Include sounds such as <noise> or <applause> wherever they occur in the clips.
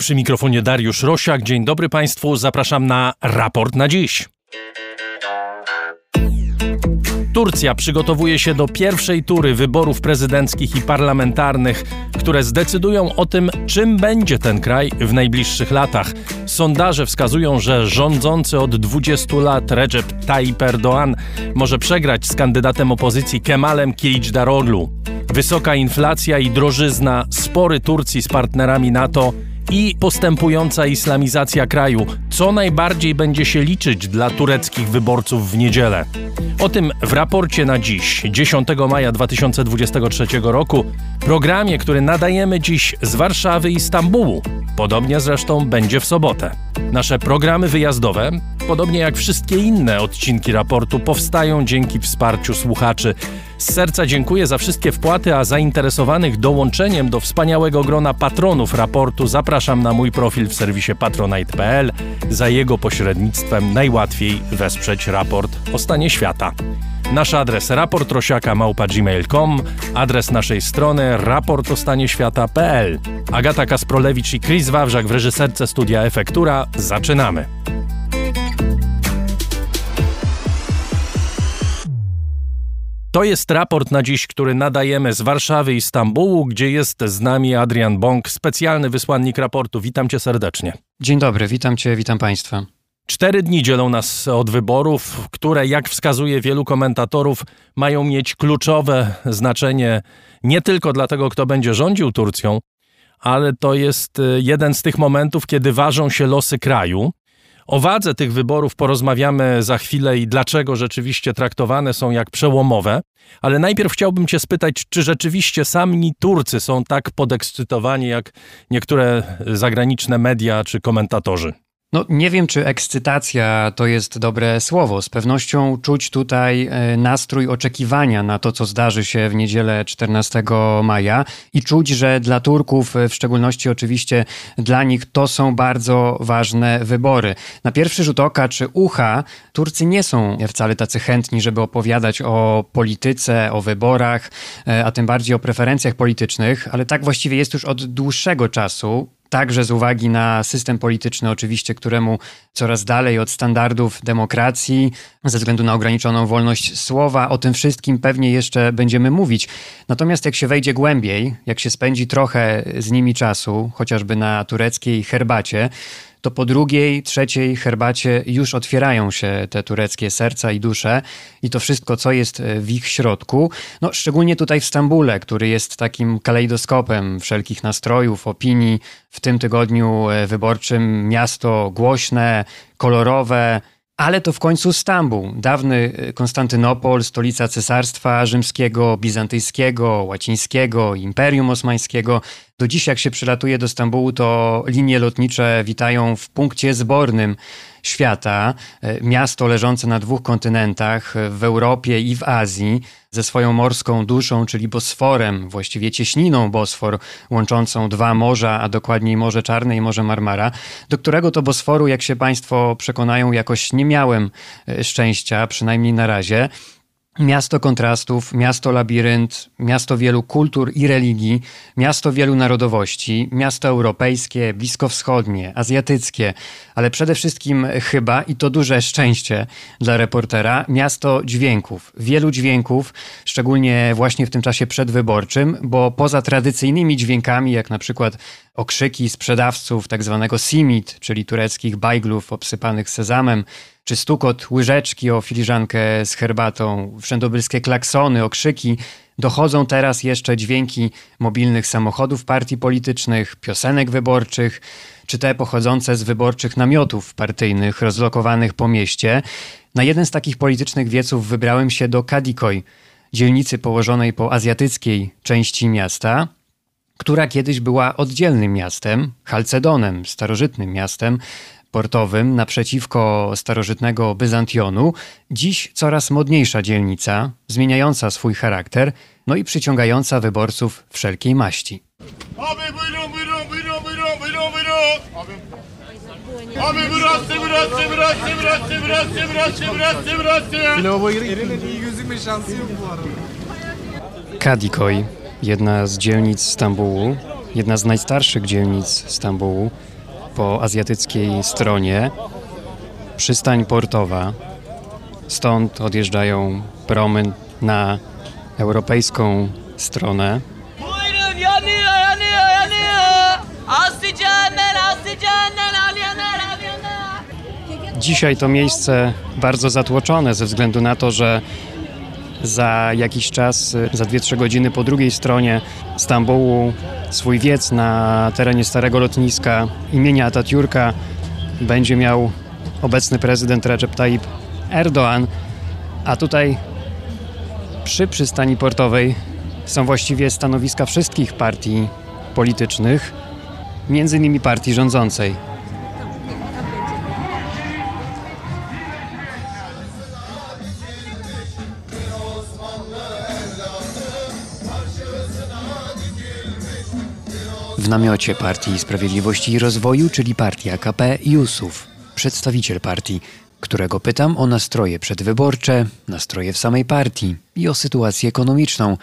Przy mikrofonie Dariusz Rosiak. Dzień dobry Państwu. Zapraszam na raport na dziś. Turcja przygotowuje się do pierwszej tury wyborów prezydenckich i parlamentarnych, które zdecydują o tym, czym będzie ten kraj w najbliższych latach. Sondaże wskazują, że rządzący od 20 lat Recep Tayyip Erdoğan może przegrać z kandydatem opozycji Kemalem Kilicdaroglu. Wysoka inflacja i drożyzna, spory Turcji z partnerami NATO i postępująca islamizacja kraju, co najbardziej będzie się liczyć dla tureckich wyborców w niedzielę. O tym w raporcie na dziś, 10 maja 2023 roku, programie, który nadajemy dziś z Warszawy i Stambułu. Podobnie zresztą będzie w sobotę. Nasze programy wyjazdowe, podobnie jak wszystkie inne odcinki raportu, powstają dzięki wsparciu słuchaczy. Z serca dziękuję za wszystkie wpłaty, a zainteresowanych dołączeniem do wspaniałego grona patronów raportu zapraszam na mój profil w serwisie patronite.pl. Za jego pośrednictwem najłatwiej wesprzeć raport o stanie świata. Nasz adres raportrosiaka.gmail.com, adres naszej strony raportostanieświata.pl. Agata Kasprolewicz i Chris Wawrzak w reżyserce studia Efektura. Zaczynamy. To jest raport na dziś, który nadajemy z Warszawy i Stambułu, gdzie jest z nami Adrian Bąk, specjalny wysłannik raportu. Witam cię serdecznie. Dzień dobry, witam cię, witam państwa. Cztery dni dzielą nas od wyborów, które, jak wskazuje wielu komentatorów, mają mieć kluczowe znaczenie nie tylko dla tego, kto będzie rządził Turcją, ale to jest y, jeden z tych momentów, kiedy ważą się losy kraju. O wadze tych wyborów porozmawiamy za chwilę i dlaczego rzeczywiście traktowane są jak przełomowe, ale najpierw chciałbym Cię spytać, czy rzeczywiście sami Turcy są tak podekscytowani jak niektóre zagraniczne media czy komentatorzy? No, nie wiem, czy ekscytacja to jest dobre słowo. Z pewnością czuć tutaj e, nastrój oczekiwania na to, co zdarzy się w niedzielę 14 maja i czuć, że dla Turków, e, w szczególności oczywiście dla nich, to są bardzo ważne wybory. Na pierwszy rzut oka czy ucha, Turcy nie są wcale tacy chętni, żeby opowiadać o polityce, o wyborach, e, a tym bardziej o preferencjach politycznych, ale tak właściwie jest już od dłuższego czasu także z uwagi na system polityczny, oczywiście, któremu coraz dalej od standardów demokracji, ze względu na ograniczoną wolność słowa. O tym wszystkim pewnie jeszcze będziemy mówić. Natomiast jak się wejdzie głębiej, jak się spędzi trochę z nimi czasu, chociażby na tureckiej herbacie, to po drugiej, trzeciej herbacie już otwierają się te tureckie serca i dusze i to wszystko, co jest e, w ich środku. No, szczególnie tutaj w Stambule, który jest takim kalejdoskopem wszelkich nastrojów, opinii. W tym tygodniu e, wyborczym miasto głośne, kolorowe, ale to w końcu Stambuł, dawny y, Konstantynopol, stolica cesarstwa rzymskiego, bizantyjskiego, łacińskiego, imperium osmańskiego. Do dziś, jak się przylatuje do Stambułu, to linie lotnicze witają w punkcie zbornym świata. Y, miasto leżące na dwóch kontynentach, w Europie i w Azji ze swoją morską duszą, czyli Bosforem, właściwie cieśniną Bosfor, łączącą dwa morza, a dokładniej Morze Czarne i Morze Marmara, do którego to Bosforu, jak się Państwo przekonają, jakoś nie miałem e, szczęścia, przynajmniej na razie. Miasto kontrastów, miasto labirynt, miasto wielu kultur i religii, miasto wielu narodowości, miasto europejskie, bliskowschodnie, azjatyckie, ale przede wszystkim chyba, i to duże szczęście dla reportera, miasto dźwięków. Wielu dźwięków, szczególnie właśnie w tym czasie przedwyborczym, bo poza tradycyjnymi dźwiękami, jak na przykład okrzyki sprzedawców tak zwanego simit, czyli tureckich bajglów obsypanych sezamem, czy stukot łyżeczki o filiżankę z herbatą, wszędobylskie klaksony, okrzyki, dochodzą teraz jeszcze dźwięki mobilnych samochodów partii politycznych, piosenek wyborczych, czy te pochodzące z wyborczych namiotów partyjnych rozlokowanych po mieście. Na jeden z takich politycznych wieców wybrałem się do Kadikoj, dzielnicy położonej po azjatyckiej części miasta, która kiedyś była oddzielnym miastem, Halcedonem, starożytnym miastem, portowym naprzeciwko starożytnego Byzantionu, dziś coraz modniejsza dzielnica, zmieniająca swój charakter, no i przyciągająca wyborców wszelkiej maści. Kadikoy, jedna z dzielnic Stambułu, jedna z najstarszych dzielnic Stambułu, po azjatyckiej stronie. Przystań portowa. Stąd odjeżdżają promy na europejską stronę. Dzisiaj to miejsce bardzo zatłoczone ze względu na to, że za jakiś czas, za 2-3 godziny po drugiej stronie Stambułu swój wiec na terenie starego lotniska imienia Atatürka będzie miał obecny prezydent Recep Tayyip Erdoğan, a tutaj przy przystani portowej są właściwie stanowiska wszystkich partii politycznych, między innymi partii rządzącej. Namiocie Partii Sprawiedliwości i Rozwoju, czyli partii AKP, Jusuf, przedstawiciel partii, którego pytam o nastroje przedwyborcze, nastroje w samej partii i o sytuację ekonomiczną.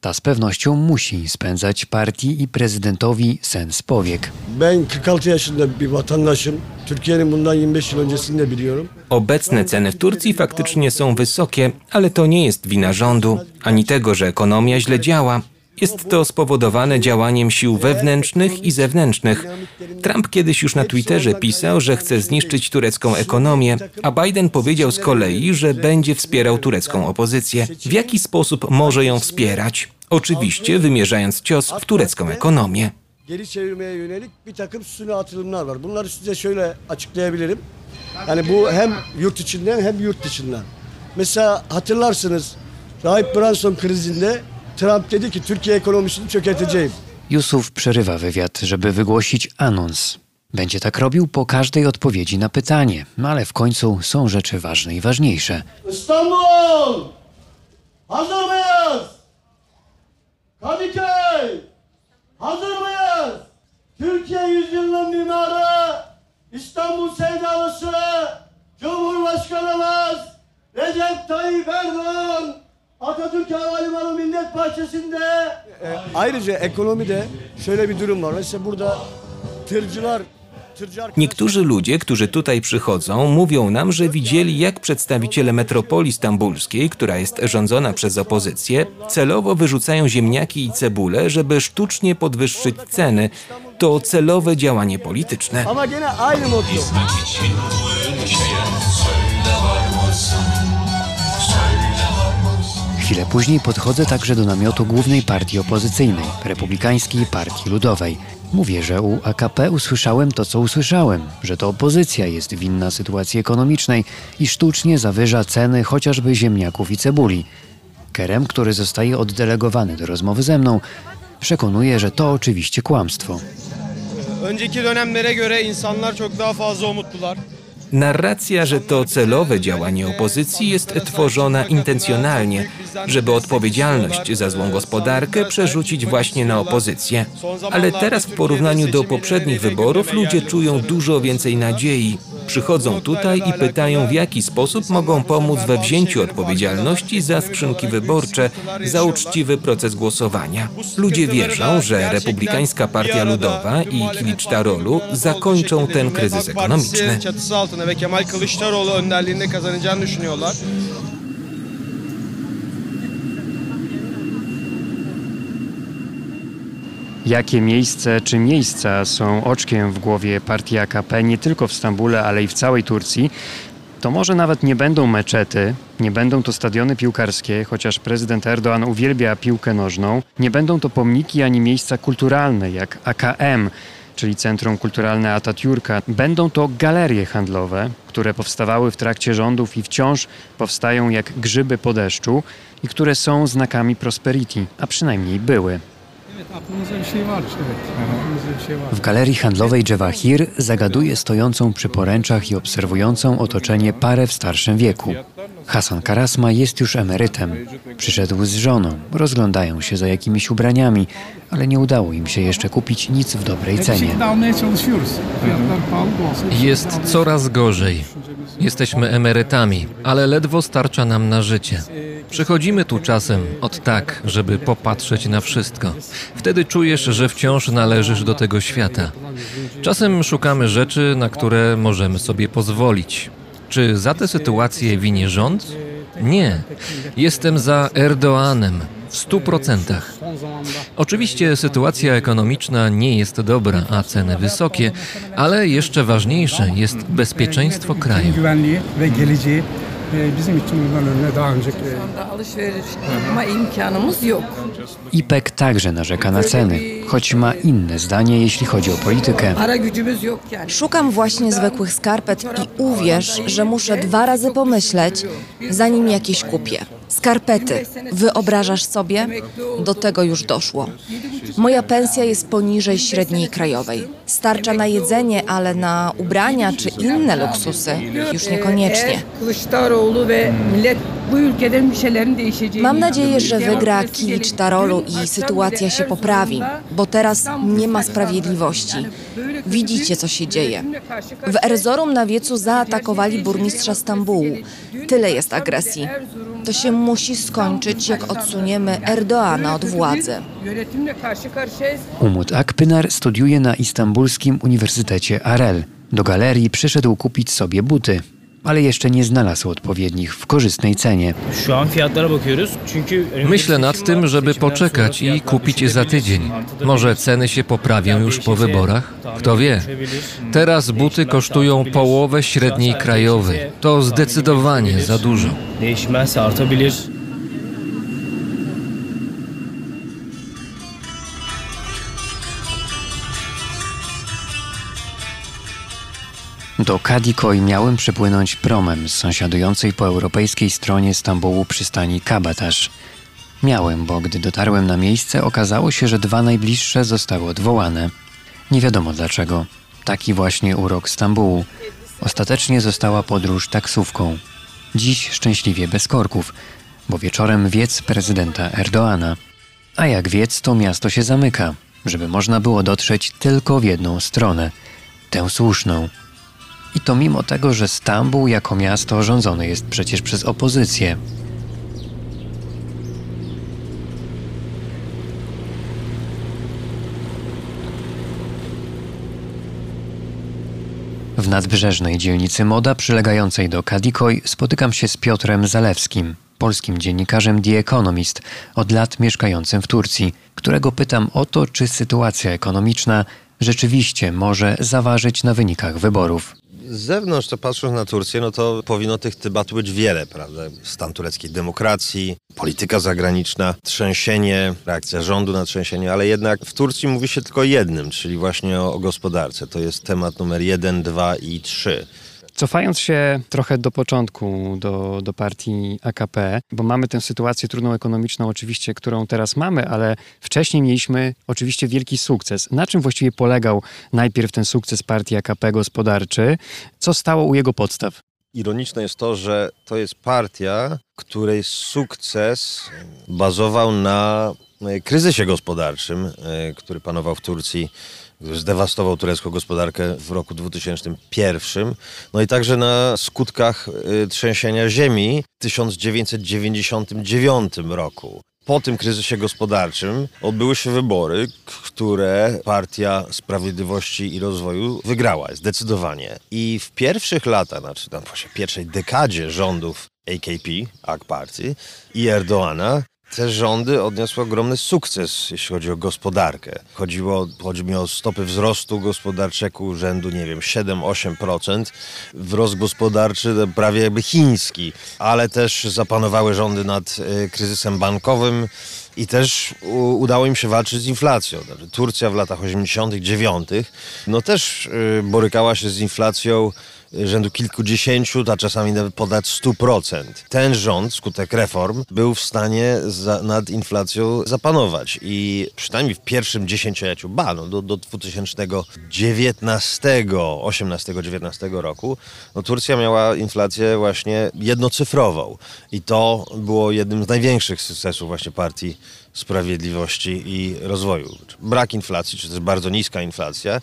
Ta z pewnością musi spędzać partii i prezydentowi sens powiek. Ben 46 yaşında bir vatandaşım. Türkiye'nin bundan 25 yıl öncesini de biliyorum. Obecne ceny w Turcji faktycznie są wysokie, ale to nie jest wina rządu, ani tego, że ekonomia źle działa. Jest to spowodowane działaniem sił wewnętrznych i zewnętrznych. Trump kiedyś już na Twitterze pisał, że chce zniszczyć turecką ekonomię, a Biden powiedział z kolei, że będzie wspierał turecką opozycję. W jaki sposób może ją wspierać? Oczywiście wymierzając cios w turecką ekonomię. Mesela hatırlarsınız Rahip krizinde Trump dedi ki Türkiye ekonomisini çökerteceğim. Jusuf przerywa wywiad, żeby wygłosić anons. Będzie tak robił po każdej odpowiedzi na pytanie, no ale w końcu są rzeczy ważne i ważniejsze. İstanbul! Hazır mıyız? Kadıköy! Hazır mıyız? Türkiye yüzyılının mimarı, İstanbul sevdalısı, Cumhurbaşkanımız Recep Tayyip Erdoğan Atatürk Havalimanı Millet Bahçesi'nde Ayrıca ekonomide şöyle bir durum var. Mesela burada tırcılar tırcı Niektórzy ludzie, którzy tutaj przychodzą, mówią nam, że widzieli, jak przedstawiciele metropolii stambulskiej, która jest rządzona przez opozycję, celowo wyrzucają ziemniaki i cebulę, żeby sztucznie podwyższyć ceny. To celowe działanie polityczne. Ama gene aynı motto. Chwilę później podchodzę także do namiotu głównej partii opozycyjnej, Republikańskiej Partii Ludowej. Mówię, że u AKP usłyszałem to, co usłyszałem, że to opozycja jest winna sytuacji ekonomicznej i sztucznie zawyża ceny chociażby ziemniaków i cebuli. Kerem, który zostaje oddelegowany do rozmowy ze mną, przekonuje, że to oczywiście kłamstwo. Önceki dönemlere göre insanlar çok daha fazla umutlular. Narracja, że to celowe działanie opozycji jest tworzona intencjonalnie, żeby odpowiedzialność za złą gospodarkę przerzucić właśnie na opozycję. Ale teraz w porównaniu do poprzednich wyborów ludzie czują dużo więcej nadziei. Przychodzą tutaj i pytają, w jaki sposób mogą pomóc we wzięciu odpowiedzialności za skrzynki wyborcze, za uczciwy proces głosowania. Ludzie wierzą, że Republikańska Partia Ludowa i Kilicdaroglu zakończą ten kryzys ekonomiczny. Jakie miejsce czy miejsca są oczkiem w głowie partii AKP nie tylko w Stambule, ale i w całej Turcji, to może nawet nie będą meczety, nie będą to stadiony piłkarskie, chociaż prezydent Erdoğan uwielbia piłkę nożną, nie będą to pomniki ani miejsca kulturalne jak AKM, czyli Centrum Kulturalne Atatürka. Będą to galerie handlowe, które powstawały w trakcie rządów i wciąż powstają jak grzyby po deszczu i które są znakami prosperity, a przynajmniej były. Var. W galerii handlowej Jawahir zagaduje stojącą przy poręczach i obserwującą otoczenie parę w starszym wieku. Hasan Karasma jest już emerytem. Przyszedł z żoną, rozglądają się za jakimiś ubraniami, ale nie udało im się jeszcze kupić nic w dobrej cenie. şekilde Jest coraz gorzej. Jesteśmy emerytami, ale ledwo starcza nam na życie. Przychodzimy tu czasem od tak, żeby popatrzeć na wszystko. Wtedy czujesz, że wciąż należysz do tego świata. Czasem szukamy rzeczy, na które możemy sobie pozwolić. Czy za tę sytuację winie rząd? Nie. Jestem za Erdoanem w stu procentach. Oczywiście sytuacja ekonomiczna nie jest dobra, a ceny wysokie, ale jeszcze ważniejsze jest bezpieczeństwo kraju. Bizim için bundan önüne daha önce e, anda alışveriş yapma imkanımız yok. IPEC także narzeka na ceny, choć ma inne zdanie, jeśli chodzi o politykę. Szukam właśnie zwykłych skarpet i uwierz, że muszę dwa razy pomyśleć, zanim jakieś kupię. Skarpety. Wyobrażasz sobie? Do tego już doszło. Moja pensja jest poniżej średniej krajowej. Starcza na jedzenie, ale na ubrania czy inne luksusy już niekoniecznie. Mam nadzieję, że wygra Kilicz Tarolu i sytuacja się poprawi, bo teraz nie ma sprawiedliwości. Widzicie, co się dzieje. W Erzurum na wiecu zaatakowali burmistrza Stambułu. Tyle jest agresji. To się musi skończyć, jak odsuniemy Erdoana od władzy. Umut Akpınar studiuje na istambulskim Uniwersytecie Arel. Do galerii przyszedł kupić sobie buty, ale jeszcze nie znalazł odpowiednich w korzystnej cenie. Myślę nad tym, żeby poczekać i kupić za tydzień. Może ceny się poprawią już po wyborach? Kto wie? Teraz buty kosztują połowę średniej krajowej. To zdecydowanie za dużo. Do Kadikoj miałem przepłynąć promem z sąsiadującej po europejskiej stronie Stambułu przystani Kabatasz. Miałem, bo gdy dotarłem na miejsce, okazało się, że dwa najbliższe zostały odwołane. Nie wiadomo dlaczego. Taki właśnie urok Stambułu. Ostatecznie została podróż taksówką. Dziś szczęśliwie bez korków, bo wieczorem wiec prezydenta Erdoana. A jak wiec, to miasto się zamyka, żeby można było dotrzeć tylko w jedną stronę tę słuszną. I to mimo tego, że Stambuł jako miasto rządzone jest przecież przez opozycję. W nadbrzeżnej dzielnicy Moda przylegającej do Kadikoj spotykam się z Piotrem Zalewskim, polskim dziennikarzem The Economist, od lat mieszkającym w Turcji, którego pytam o to, czy sytuacja ekonomiczna rzeczywiście może zaważyć na wynikach wyborów. Z zewnątrz, to patrząc na Turcję, no to powinno tych debat być wiele, prawda? Stan tureckiej demokracji, polityka zagraniczna, trzęsienie, reakcja rządu na trzęsienie, ale jednak w Turcji mówi się tylko jednym, czyli właśnie o, o gospodarce. To jest temat numer jeden, dwa i trzy. Cofając się trochę do początku, do, do partii AKP, bo mamy tę sytuację trudną ekonomiczną, oczywiście, którą teraz mamy, ale wcześniej mieliśmy oczywiście wielki sukces. Na czym właściwie polegał najpierw ten sukces partii AKP gospodarczy? Co stało u jego podstaw? Ironiczne jest to, że to jest partia, której sukces bazował na e, kryzysie gospodarczym, e, który panował w Turcji, zdewastował turecką gospodarkę w roku 2001. No i także na skutkach e, trzęsienia ziemi w 1999 roku. Po tym kryzysie gospodarczym odbyły się wybory, które Partia Sprawiedliwości i Rozwoju wygrała zdecydowanie. I w pierwszych latach, znaczy tam właśnie pierwszej dekadzie rządów AKP, AK i Erdoana, te rządy odniosły ogromny sukces, jeśli chodzi o gospodarkę. Chodziło, chodzi mi o stopy wzrostu gospodarczego rzędu, nie wiem, 7-8%. Wzrost gospodarczy to prawie jakby chiński, ale też zapanowały rządy nad y, kryzysem bankowym i też udało im się walczyć z inflacją. Znaczy, Turcja w latach 80., 90., no też y, borykała się z inflacją rzędu kilkudziesięciu, a czasami nawet ponad 100%. Ten rząd, skutek reform, był w stanie za, nad inflacją zapanować i przynajmniej w pierwszym dziesięcioleciu, ba, no, do, do 2019, 18-19 roku, no, Turcja miała inflację właśnie jednocyfrową i to było jednym z największych sukcesów właśnie partii Sprawiedliwości i Rozwoju. Brak inflacji, czy też bardzo niska inflacja,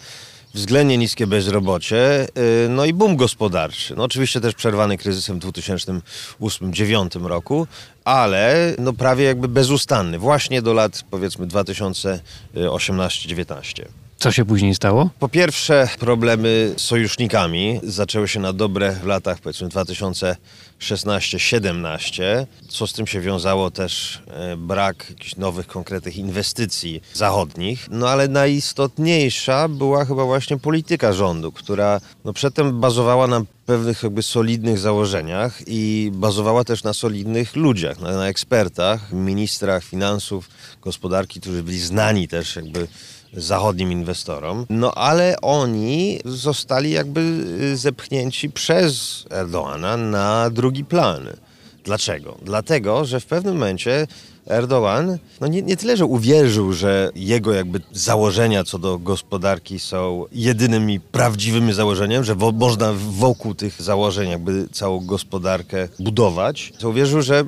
względnie niskie bezrobocie, y, no i boom gospodarczy. No oczywiście też przerwany kryzysem w 2008-2009 roku, ale no prawie jakby bezustanny, właśnie do lat powiedzmy 2018-19. Co się później stało? Po pierwsze, problemy z sojusznikami zaczęły się na dobre w latach powiedzmy 2016-17, co z tym się wiązało też e, brak jakichś nowych, konkretnych inwestycji zachodnich. No ale najistotniejsza była chyba właśnie polityka rządu, która no, przedtem bazowała na pewnych jakby solidnych założeniach i bazowała też na solidnych ludziach, na, na ekspertach, ministrach finansów, gospodarki, którzy byli znani też jakby zachodnim inwestorom. No ale oni zostali jakby y, zepchnięci przez Erdoana na drugi plan. Dlaczego? Dlatego, że w pewnym momencie Erdogan no nie, nie tyle, że uwierzył, że jego jakby założenia co do gospodarki są jedynymi prawdziwymi założeniem, że wo, można wokół tych założeń jakby całą gospodarkę budować, to uwierzył, że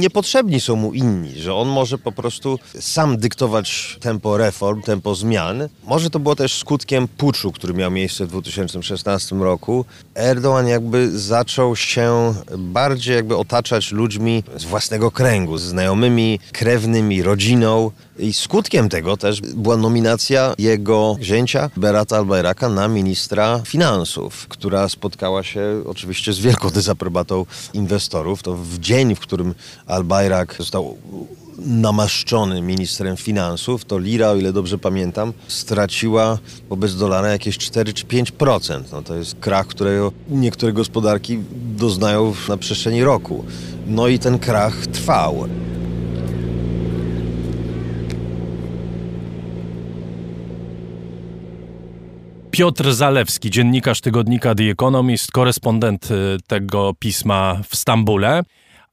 niepotrzebni są mu inni, że on może po prostu sam dyktować tempo reform, tempo zmian. Może to było też skutkiem puczu, który miał miejsce w 2016 roku. Erdogan jakby zaczął się bardziej jakby otaczać ludźmi z własnego kręgu, z znajomymi krewnymi, rodziną. I skutkiem tego też była nominacja jego zięcia, Berata Albayraka, na ministra finansów, która spotkała się oczywiście z wielką <laughs> dezaprobatą inwestorów. To w dzień, w którym Albayrak został namaszczony ministrem finansów, to lira, o ile dobrze pamiętam, straciła wobec dolara jakieś 4 czy 5%. No to jest krach, którego niektóre gospodarki doznają na przestrzeni roku. No i ten krach trwał. Piotr Zalewski, dziennikarz tygodnika The Economist, korespondent y, tego pisma w Stambule.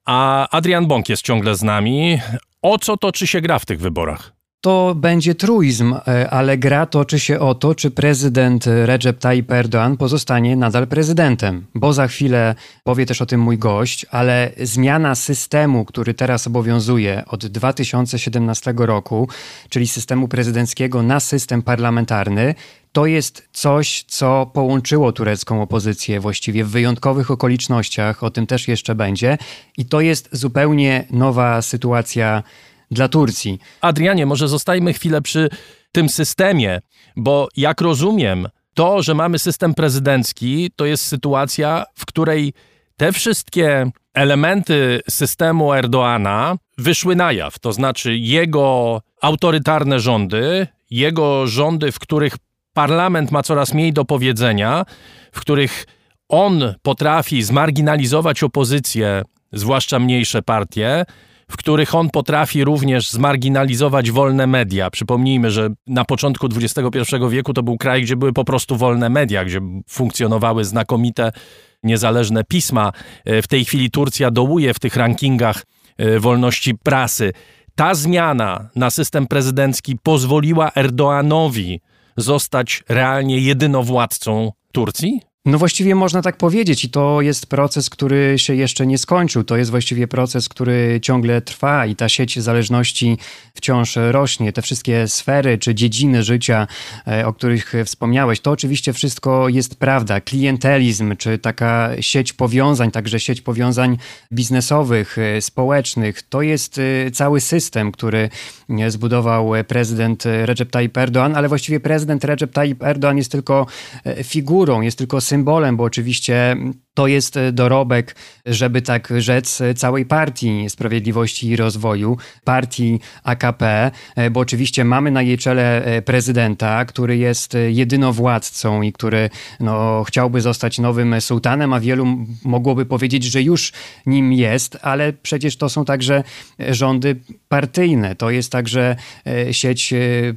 A Adrian Bąk jest ciągle z nami. O co toczy się gra w tych wyborach? To będzie truizm, e, ale gra toczy się o to, czy prezydent Recep Tayyip Erdoğan pozostanie nadal prezydentem. Bo za chwilę powie też o tym mój gość, ale zmiana systemu, który teraz obowiązuje od 2017 roku, czyli systemu prezydenckiego na system parlamentarny, to jest coś, co połączyło turecką opozycję właściwie w wyjątkowych okolicznościach, o tym też jeszcze będzie. I to jest zupełnie nowa sytuacja dla Turcji. Adrianie, może zostajmy chwilę przy tym systemie, bo jak rozumiem, to, że mamy system prezydencki, to jest sytuacja, w której te wszystkie elementy systemu Erdoana wyszły na jaw. To znaczy jego autorytarne rządy, jego rządy, w których parlament ma coraz mniej do powiedzenia, w których on potrafi zmarginalizować opozycję, zwłaszcza mniejsze partie, w których on potrafi również zmarginalizować wolne media. Przypomnijmy, że na początku XXI wieku to był kraj, gdzie były po prostu wolne media, gdzie funkcjonowały znakomite, niezależne pisma. E, w tej chwili Turcja dołuje w tych rankingach e, wolności prasy. Ta zmiana na system prezydencki pozwoliła Erdoanowi zostać realnie jedynowładcą Turcji? No właściwie można tak powiedzieć i to jest proces, który się jeszcze nie skończył. To jest właściwie proces, który ciągle trwa i ta sieć zależności wciąż rośnie. Te wszystkie sfery czy dziedziny życia, e, o których wspomniałeś, to oczywiście wszystko jest prawda. Klientelizm czy taka sieć powiązań, także sieć powiązań biznesowych, e, społecznych, to jest e, cały system, który zbudował prezydent Recep Tayyip Erdoğan, ale właściwie prezydent Recep Tayyip Erdoğan jest tylko figurą, jest tylko symbolem symbolem, bo oczywiście to jest e, dorobek, żeby tak rzec, e, całej partii Sprawiedliwości i Rozwoju, partii AKP, e, bo oczywiście mamy na jej czele prezydenta, który jest jedynowładcą i który no, chciałby zostać nowym sułtanem, a wielu mogłoby powiedzieć, że już nim jest, ale przecież to są także rządy partyjne. To jest także sieć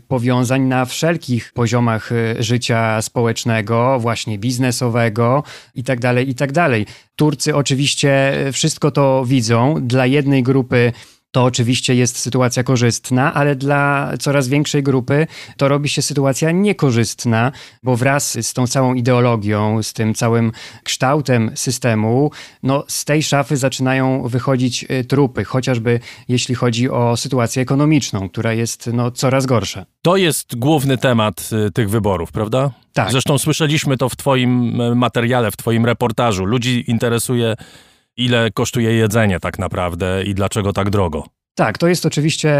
powiązań na wszelkich poziomach życia społecznego, właśnie biznesowego itd., tak itd tak dalej. Turcy oczywiście wszystko to widzą. Dla jednej grupy to oczywiście jest sytuacja korzystna, ale dla coraz większej grupy to robi się sytuacja niekorzystna, bo wraz z tą całą ideologią, z tym całym kształtem systemu, no z tej szafy zaczynają wychodzić y, trupy, chociażby jeśli chodzi o sytuację ekonomiczną, która jest no, coraz gorsza. To jest główny temat y, tych wyborów, prawda? Tak. Zresztą słyszeliśmy to w Twoim y, materiale, w Twoim reportażu. Ludzi interesuje, ile kosztuje jedzenie tak naprawdę i dlaczego tak drogo. Tak, to jest oczywiście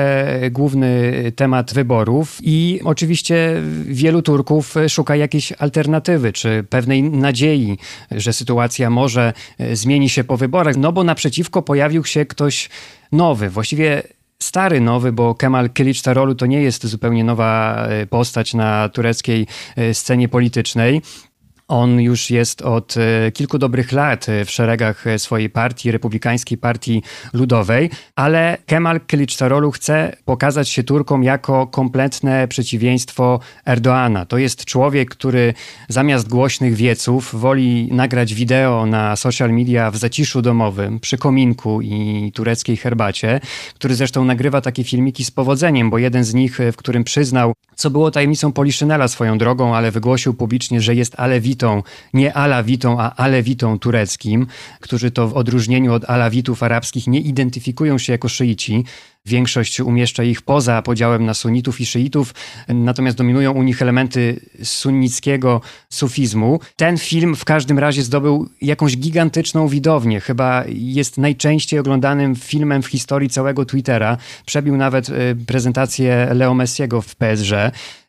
główny temat wyborów i oczywiście wielu Turków szuka jakiejś alternatywy, czy pewnej nadziei, że sytuacja może zmieni się po wyborach, no bo naprzeciwko pojawił się ktoś nowy, właściwie stary nowy, bo Kemal Kılıçdaroğlu to nie jest zupełnie nowa postać na tureckiej scenie politycznej. On już jest od e, kilku dobrych lat e, w szeregach e, swojej partii, Republikańskiej Partii Ludowej, ale Kemal Kılıçdaroğlu chce pokazać się Turkom jako kompletne przeciwieństwo Erdoana. To jest człowiek, który zamiast głośnych wieców woli nagrać wideo na social media w zaciszu domowym, przy kominku i tureckiej herbacie, który zresztą nagrywa takie filmiki z powodzeniem, bo jeden z nich, w którym przyznał, co było tajemnicą Poliszynela swoją drogą, ale wygłosił publicznie, że jest alewitą, nie alawitą, a alewitą tureckim, którzy to w odróżnieniu od alawitów arabskich nie identyfikują się jako szyici. Większość umieszcza ich poza podziałem na sunnitów i szyitów, natomiast dominują u nich elementy sunnickiego sufizmu. Ten film w każdym razie zdobył jakąś gigantyczną widownię. Chyba jest najczęściej oglądanym filmem w historii całego Twittera. Przebił nawet y, prezentację Leo Messiego w PSG.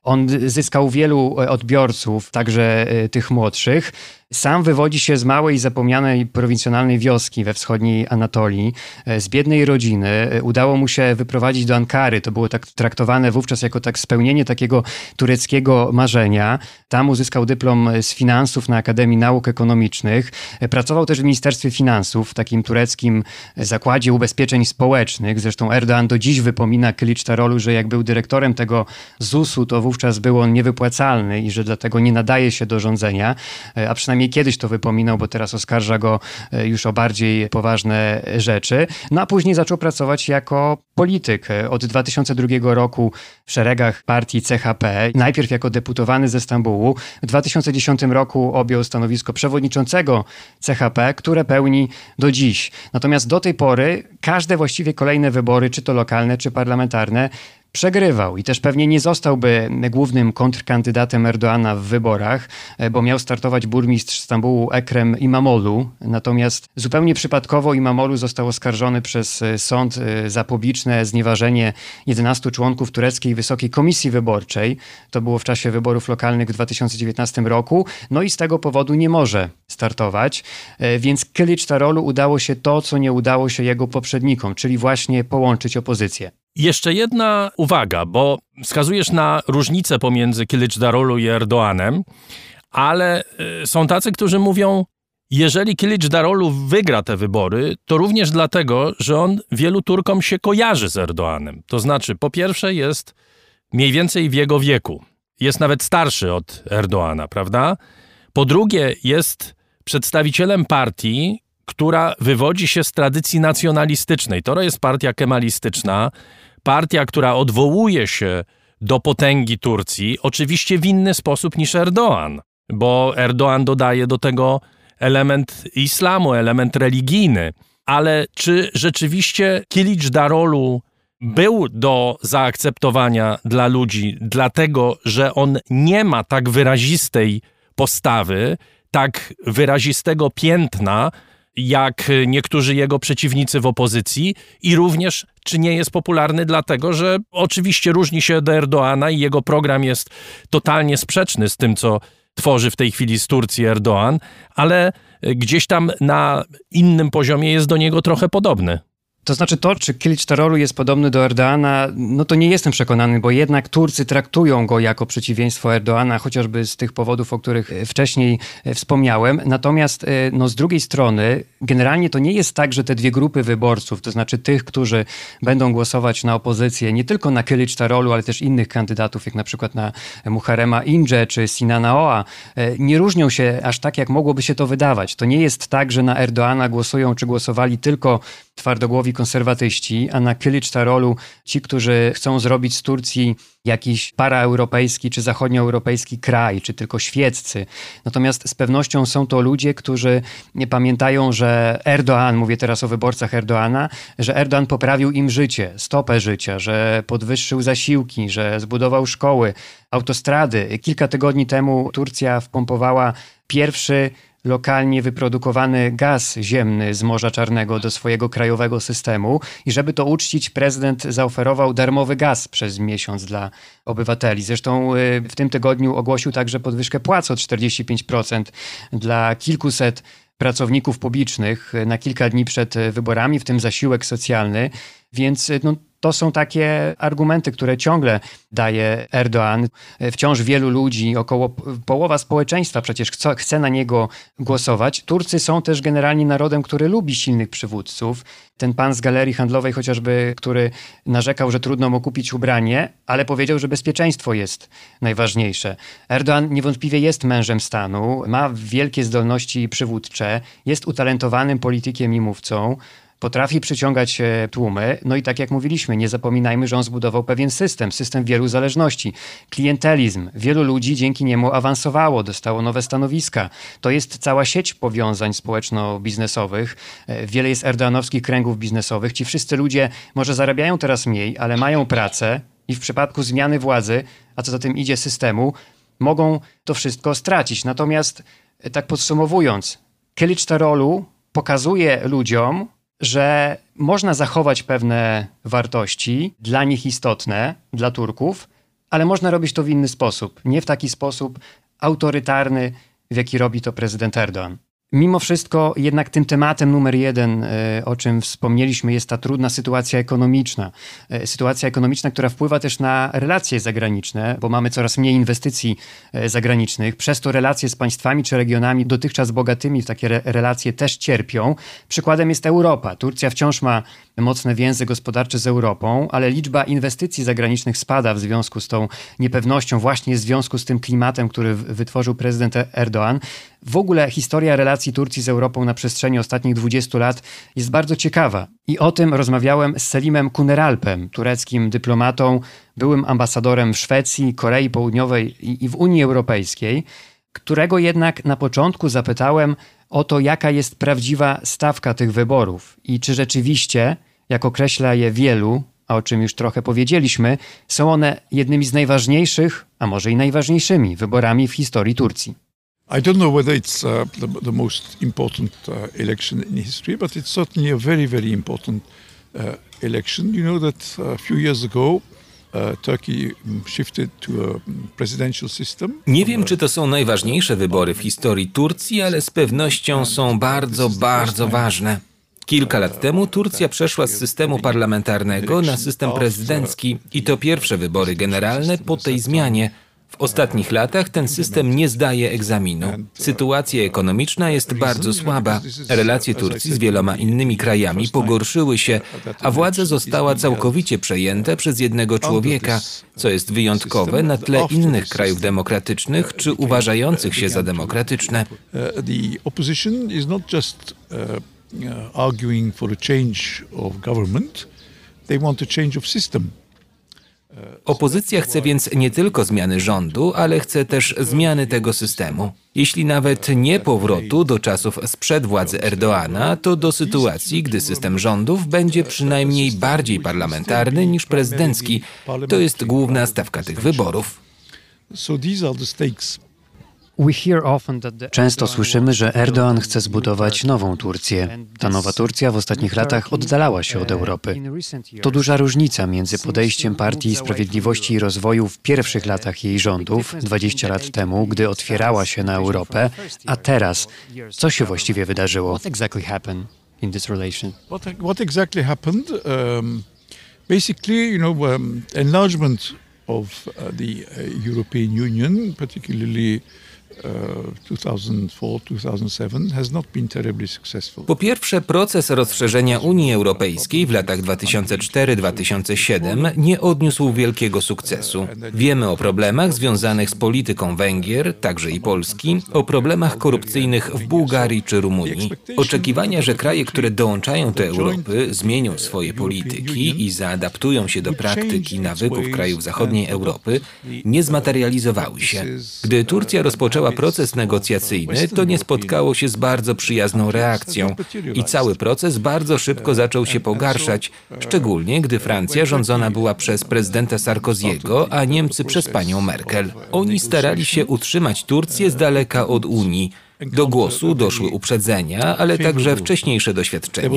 On zyskał wielu odbiorców, także y, tych młodszych. Sam wywodzi się z małej, zapomnianej prowincjonalnej wioski we wschodniej Anatolii, z biednej rodziny. Udało mu się wyprowadzić do Ankary. To było tak traktowane wówczas jako tak spełnienie takiego tureckiego marzenia. Tam uzyskał dyplom z finansów na Akademii Nauk Ekonomicznych. Pracował też w Ministerstwie Finansów, w takim tureckim zakładzie ubezpieczeń społecznych. Zresztą Erdoğan do dziś wypomina Kılıçdaroğlu, że jak był dyrektorem tego ZUS-u, to wówczas był on niewypłacalny i że dlatego nie nadaje się do rządzenia, a przynajmniej kiedyś to wypominał, bo teraz oskarża go już o bardziej poważne rzeczy. No a później zaczął pracować jako polityk. Od 2002 roku w szeregach partii CHP, najpierw jako deputowany ze Stambułu. W 2010 roku objął stanowisko przewodniczącego CHP, które pełni do dziś. Natomiast do tej pory każde właściwie kolejne wybory, czy to lokalne, czy parlamentarne, przegrywał i też pewnie nie zostałby głównym kontrkandydatem Erdoana w wyborach, e, bo miał startować burmistrz Stambułu Ekrem Imamolu. Natomiast zupełnie przypadkowo Imamolu został oskarżony przez e, sąd e, za publiczne znieważenie 11 członków tureckiej Wysokiej Komisji Wyborczej. To było w czasie wyborów lokalnych w 2019 roku. No i z tego powodu nie może startować. Więc Kılıçdaroğlu udało się to, co nie udało się jego poprzednikom, czyli właśnie połączyć opozycję. Jeszcze jedna uwaga, bo wskazujesz na różnicę pomiędzy Kılıçdaroğlu i Erdoğanem, ale y, są tacy, którzy mówią, jeżeli Kılıçdaroğlu wygra te wybory, to również dlatego, że on wielu Turkom się kojarzy z Erdoğanem. To znaczy, po pierwsze jest mniej więcej w jego wieku. Jest nawet starszy od Erdoğana, prawda? Po drugie jest przedstawicielem partii, która wywodzi się z tradycji nacjonalistycznej. To jest partia kemalistyczna, partia, która odwołuje się do potęgi Turcji, oczywiście w inny sposób niż Erdoğan, bo Erdoğan dodaje do tego element islamu, element religijny. Ale czy rzeczywiście Kilic Darolu był do zaakceptowania dla ludzi, dlatego że on nie ma tak wyrazistej postawy, tak wyrazistego piętna, jak niektórzy jego przeciwnicy w opozycji i również czy nie jest popularny dlatego, że oczywiście różni się od Erdoana i jego program jest totalnie sprzeczny z tym, co tworzy w tej chwili z Turcji Erdoğan, ale gdzieś tam na innym poziomie jest do niego trochę podobny. To znaczy to, czy Kılıçdaroğlu jest podobny do Erdoana, no to nie jestem przekonany, bo jednak Turcy traktują go jako przeciwieństwo Erdoana, chociażby z tych powodów, o których wcześniej wspomniałem. Natomiast no, z drugiej strony, generalnie to nie jest tak, że te dwie grupy wyborców, to znaczy tych, którzy będą głosować na opozycję, nie tylko na Kılıçdaroğlu, ale też innych kandydatów, jak na przykład na Muharema Ince czy Sinana Oa, nie różnią się aż tak, jak mogłoby się to wydawać. To nie jest tak, że na Erdoana głosują czy głosowali tylko twardogłowi konserwatyści, a na Kılıçdaroğlu ci, którzy chcą zrobić z Turcji jakiś paraeuropejski czy zachodnioeuropejski kraj, czy tylko świeccy. Natomiast z pewnością są to ludzie, którzy nie pamiętają, że Erdoğan, mówię teraz o wyborcach Erdoğana, że Erdoğan poprawił im życie, stopę życia, że podwyższył zasiłki, że zbudował szkoły, autostrady. Kilka tygodni temu Turcja wpompowała pierwszy lokalnie wyprodukowany gaz ziemny z Morza Czarnego do swojego krajowego systemu i żeby to uczcić, prezydent zaoferował darmowy gaz przez miesiąc dla obywateli. Zresztą y, w tym tygodniu ogłosił także podwyżkę płac o 45% dla kilkuset pracowników publicznych na kilka dni przed wyborami, w tym zasiłek socjalny. Więc no, to są takie argumenty, które ciągle daje Erdoğan. Wciąż wielu ludzi, około połowa społeczeństwa przecież chce, chce na niego głosować. Turcy są też generalnie narodem, który lubi silnych przywódców. Ten pan z galerii handlowej chociażby, który narzekał, że trudno mu kupić ubranie, ale powiedział, że bezpieczeństwo jest najważniejsze. Erdoğan niewątpliwie jest mężem stanu, ma wielkie zdolności przywódcze, jest utalentowanym politykiem i mówcą potrafi przyciągać e, tłumy. No i tak jak mówiliśmy, nie zapominajmy, że on zbudował pewien system, system wielu zależności. Klientelizm. Wielu ludzi dzięki niemu awansowało, dostało nowe stanowiska. To jest cała sieć powiązań społeczno-biznesowych. E, wiele jest erdoanowskich kręgów biznesowych. Ci wszyscy ludzie może zarabiają teraz mniej, ale mają pracę i w przypadku zmiany władzy, a co za tym idzie systemu, mogą to wszystko stracić. Natomiast e, tak podsumowując, Kılıçdaroğlu pokazuje ludziom, że można zachować pewne wartości dla nich istotne, dla Turków, ale można robić to w inny sposób. Nie w taki sposób autorytarny, w jaki robi to prezydent Erdogan. Mimo wszystko, jednak tym tematem numer jeden, e, o czym wspomnieliśmy, jest ta trudna sytuacja ekonomiczna. E, sytuacja ekonomiczna, która wpływa też na relacje zagraniczne, bo mamy coraz mniej inwestycji e, zagranicznych. Przez to relacje z państwami czy regionami dotychczas bogatymi w takie re relacje też cierpią. Przykładem jest Europa. Turcja wciąż ma mocne więzy gospodarcze z Europą, ale liczba inwestycji zagranicznych spada w związku z tą niepewnością, właśnie w związku z tym klimatem, który wytworzył prezydent Erdoğan. W ogóle historia relacji Turcji z Europą na przestrzeni ostatnich 20 lat jest bardzo ciekawa. I o tym rozmawiałem z Selimem Kuneralpem, tureckim dyplomatą, byłym ambasadorem w Szwecji, Korei Południowej i w Unii Europejskiej, którego jednak na początku zapytałem o to, jaka jest prawdziwa stawka tych wyborów i czy rzeczywiście, jak określa je wielu, a o czym już trochę powiedzieliśmy, są one jednymi z najważniejszych, a może i najważniejszymi wyborami w historii Turcji. I don't know whether it's uh, the, the, most important uh, election in history, but it's certainly a very, very important uh, election. You know that a few years ago Nie wiem, czy to są najważniejsze wybory w historii Turcji, ale z pewnością są bardzo, bardzo ważne. Kilka lat temu Turcja przeszła z systemu parlamentarnego na system prezydencki i to pierwsze wybory generalne po tej zmianie. W ostatnich latach ten system nie zdaje egzaminu. Sytuacja ekonomiczna jest bardzo słaba. Relacje Turcji z wieloma innymi krajami pogorszyły się, a władza została całkowicie przejęta przez jednego człowieka, co jest wyjątkowe na tle innych krajów demokratycznych czy uważających się za demokratyczne. arguing for a change of government, they want a change of system. Opozycja chce więc nie tylko zmiany rządu, ale chce też zmiany tego systemu. Jeśli nawet nie powrotu do czasów sprzed władzy Erdoana, to do sytuacji, gdy system rządów będzie przynajmniej bardziej parlamentarny niż prezydencki. To jest główna stawka tych wyborów. So these are the stakes. Często słyszymy, że Erdoğan chce zbudować nową Turcję. Ta nowa Turcja w ostatnich latach oddalała się od Europy. To duża różnica między podejściem Partii Sprawiedliwości i Rozwoju w pierwszych latach jej rządów, 20 lat temu, gdy otwierała się na Europę, a teraz. Co się właściwie wydarzyło? What exactly happened in this relation? What, what exactly happened? Um, basically, you know, um, enlargement of uh, the uh, European Union, particularly 2004-2007 has not been terribly successful. Po pierwsze, proces rozszerzenia Unii Europejskiej w latach 2004-2007 nie odniósł wielkiego sukcesu. Wiemy o problemach związanych z polityką Węgier, także i Polski, o problemach korupcyjnych w Bułgarii czy Rumunii. Oczekiwania, że kraje, które dołączają do Europy, zmienią swoje polityki i zaadaptują się do praktyki nawyków krajów zachodniej Europy, nie zmaterializowały się. Gdy Turcja rozpoczęła proces negocjacyjny, to nie spotkało się z bardzo przyjazną reakcją i cały proces bardzo szybko zaczął się pogarszać, szczególnie gdy Francja rządzona była przez prezydenta Sarkoziego, a Niemcy przez panią Merkel. Oni starali się utrzymać Turcję z daleka od Unii. Do głosu doszły uprzedzenia, ale także wcześniejsze doświadczenia.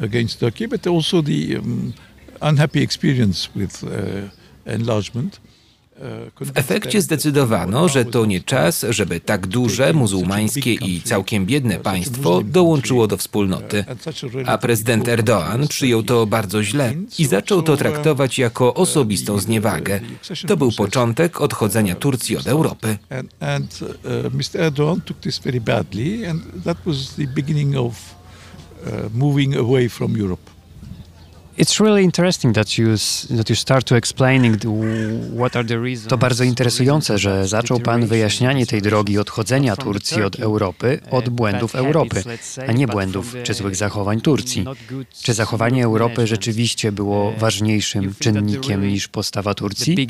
against Turkey, but also the um, unhappy experience with uh, enlargement. Uh, W efekcie zdecydowano, że to nie czas, żeby tak duże, muzułmańskie i całkiem biedne państwo dołączyło do wspólnoty. A prezydent Erdoğan przyjął to bardzo źle i zaczął to traktować jako osobistą zniewagę. To był początek odchodzenia Turcji od Europy. Moving away from Europe. To explaining the, what are the reasons. To bardzo interesujące, że zaczął pan wyjaśnianie tej drogi odchodzenia Turcji od Europy od błędów Europy, a nie błędów czy złych zachowań Turcji. Czy zachowanie Europy rzeczywiście było ważniejszym czynnikiem niż postawa Turcji?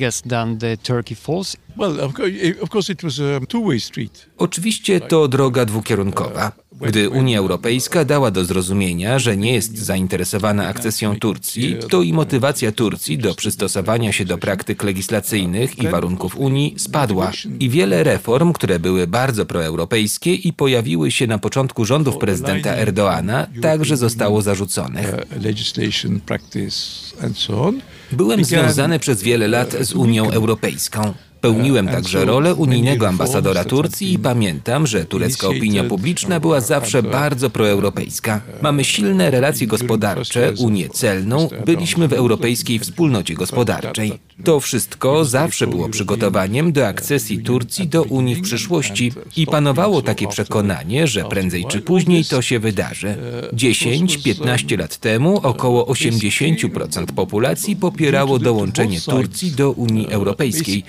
Well, of course, of course it was a two-way street. Oczywiście to droga dwukierunkowa. Gdy Unia Europejska dała do zrozumienia, że nie jest zainteresowana akcesją Turcji, to i motywacja Turcji do przystosowania się do praktyk legislacyjnych i warunków Unii spadła. I wiele reform, które były bardzo proeuropejskie i pojawiły się na początku rządów prezydenta Erdoana, także zostało zarzuconych. Byłem związany przez wiele lat z Unią Europejską. Pełniłem także rolę unijnego ambasadora Turcji i pamiętam, że turecka opinia publiczna była zawsze bardzo proeuropejska. Mamy silne relacje gospodarcze, Unię celną, byliśmy w Europejskiej Wspólnocie Gospodarczej. To wszystko zawsze było przygotowaniem do akcesji Turcji do Unii w przyszłości i panowało takie przekonanie, że prędzej czy później to się wydarzy. 10-15 lat temu około 80% populacji popierało dołączenie Turcji do Unii Europejskiej,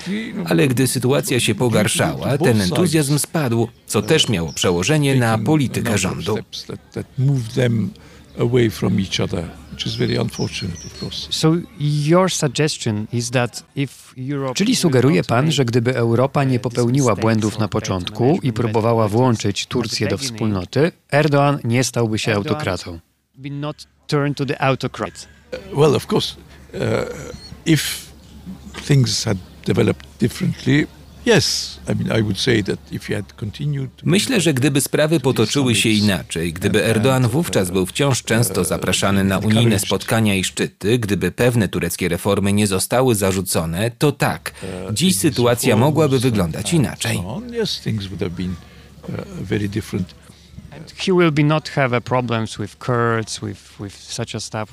ale gdy sytuacja się pogarszała, ten entuzjazm spadł, co też miało przełożenie na politykę rządu. Steps that, that moved them away from each other, which is very unfortunate, of course. So your suggestion is that if Europe Czyli sugeruje pan, że gdyby Europa nie popełniła błędów na początku i próbowała włączyć Turcję do wspólnoty, Erdoğan nie stałby się autokratą. Well, of course, uh, if things had developed differently, Myślę, że gdyby sprawy potoczyły się inaczej, gdyby Erdoğan wówczas był wciąż często zapraszany na unijne spotkania i szczyty, gdyby pewne tureckie reformy nie zostały zarzucone, to tak, dziś sytuacja mogłaby wyglądać inaczej. Uh.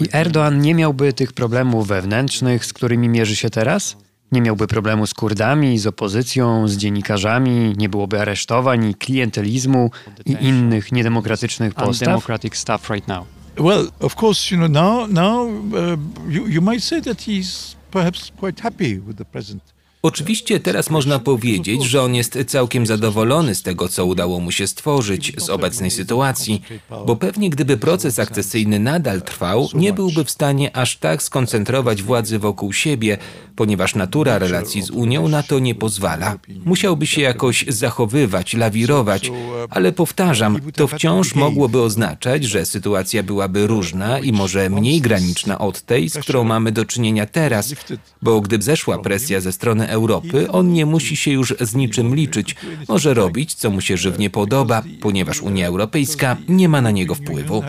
I Erdoğan nie miałby tych problemów wewnętrznych, z którymi mierzy się teraz? Nie miałby problemu z Kurdami, z opozycją, z dziennikarzami, nie byłoby aresztowań i klientelizmu i innych niedemokratycznych postaw? stuff right now. Well, of course, you know, now, now uh, you, you might say that he's perhaps quite happy with the present. Oczywiście teraz można powiedzieć, że on jest całkiem zadowolony z tego, co udało mu się stworzyć z obecnej sytuacji, bo pewnie gdyby proces akcesyjny nadal trwał, nie byłby w stanie aż tak skoncentrować władzy wokół siebie, ponieważ natura relacji z Unią na to nie pozwala. Musiałby się jakoś zachowywać, lawirować, ale powtarzam, to wciąż mogłoby oznaczać, że sytuacja byłaby różna i może mniej graniczna od tej, z którą mamy do czynienia teraz, bo gdy zeszła presja ze strony Europy, on nie musi się już z niczym liczyć. Może robić, co mu się żywnie podoba, ponieważ Unia Europejska nie ma na niego wpływu.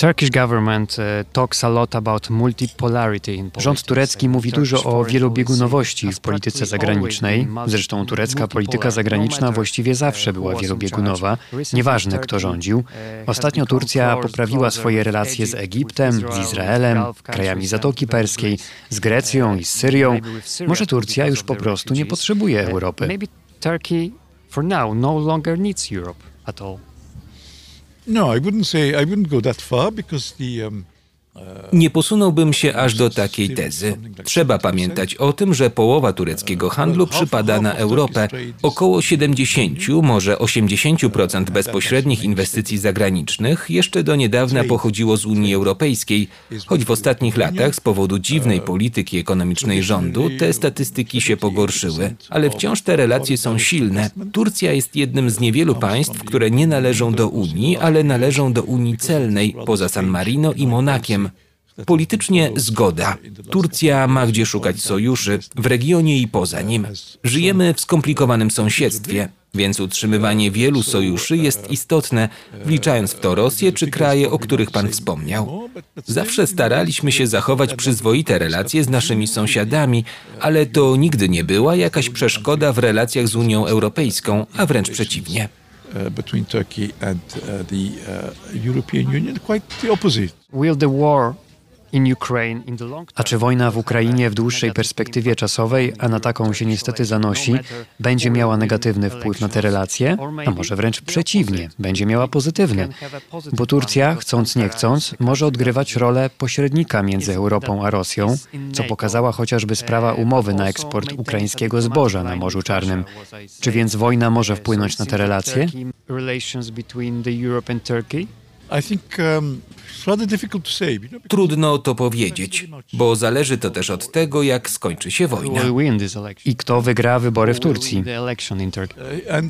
Turkish government uh, talks a lot about multipolarity in Rząd turecki mówi dużo o wielobiegunowości w polityce zagranicznej. Zresztą turecka polityka zagraniczna właściwie zawsze była wielobiegunowa, nieważne kto rządził. Ostatnio Turcja poprawiła swoje relacje z Egiptem, z Izraelem, krajami Zatoki Perskiej, z Grecją i z Syrią. Może Turcja już po prostu nie potrzebuje Europy. Turkey for now no longer needs Europe at all. No, I wouldn't say I wouldn't go that far because the um, Nie posunąłbym się aż do takiej tezy. Trzeba pamiętać o tym, że połowa tureckiego handlu przypada na Europę. Około 70, może 80% bezpośrednich inwestycji zagranicznych jeszcze do niedawna pochodziło z Unii Europejskiej, choć w ostatnich latach z powodu dziwnej polityki ekonomicznej rządu te statystyki się pogorszyły. Ale wciąż te relacje są silne. Turcja jest jednym z niewielu państw, które nie należą do Unii, ale należą do Unii celnej, poza San Marino i Monakiem. Politycznie zgoda. Turcja ma gdzie szukać sojuszy w regionie i poza nim. Żyjemy w skomplikowanym sąsiedztwie, więc utrzymywanie wielu sojuszy jest istotne, wliczając w to Rosję czy kraje, o których pan wspomniał. Zawsze staraliśmy się zachować przyzwoite relacje z naszymi sąsiadami, ale to nigdy nie była jakaś przeszkoda w relacjach z Unią Europejską, a wręcz przeciwnie. uh, between Turkey and uh, the uh, European Union, quite the opposite. Will the war A czy wojna w Ukrainie w dłuższej perspektywie czasowej, a na taką się niestety zanosi, będzie miała negatywny wpływ na te relacje? A może wręcz przeciwnie, będzie miała pozytywny. Bo Turcja, chcąc nie chcąc, może odgrywać rolę pośrednika między Europą a Rosją, co pokazała chociażby sprawa umowy na eksport ukraińskiego zboża na Morzu Czarnym. Czy więc wojna może wpłynąć na te relacje? Trudno to powiedzieć, bo zależy to też od tego, jak skończy się wojna. I kto wygra wybory w Turcji? Uh,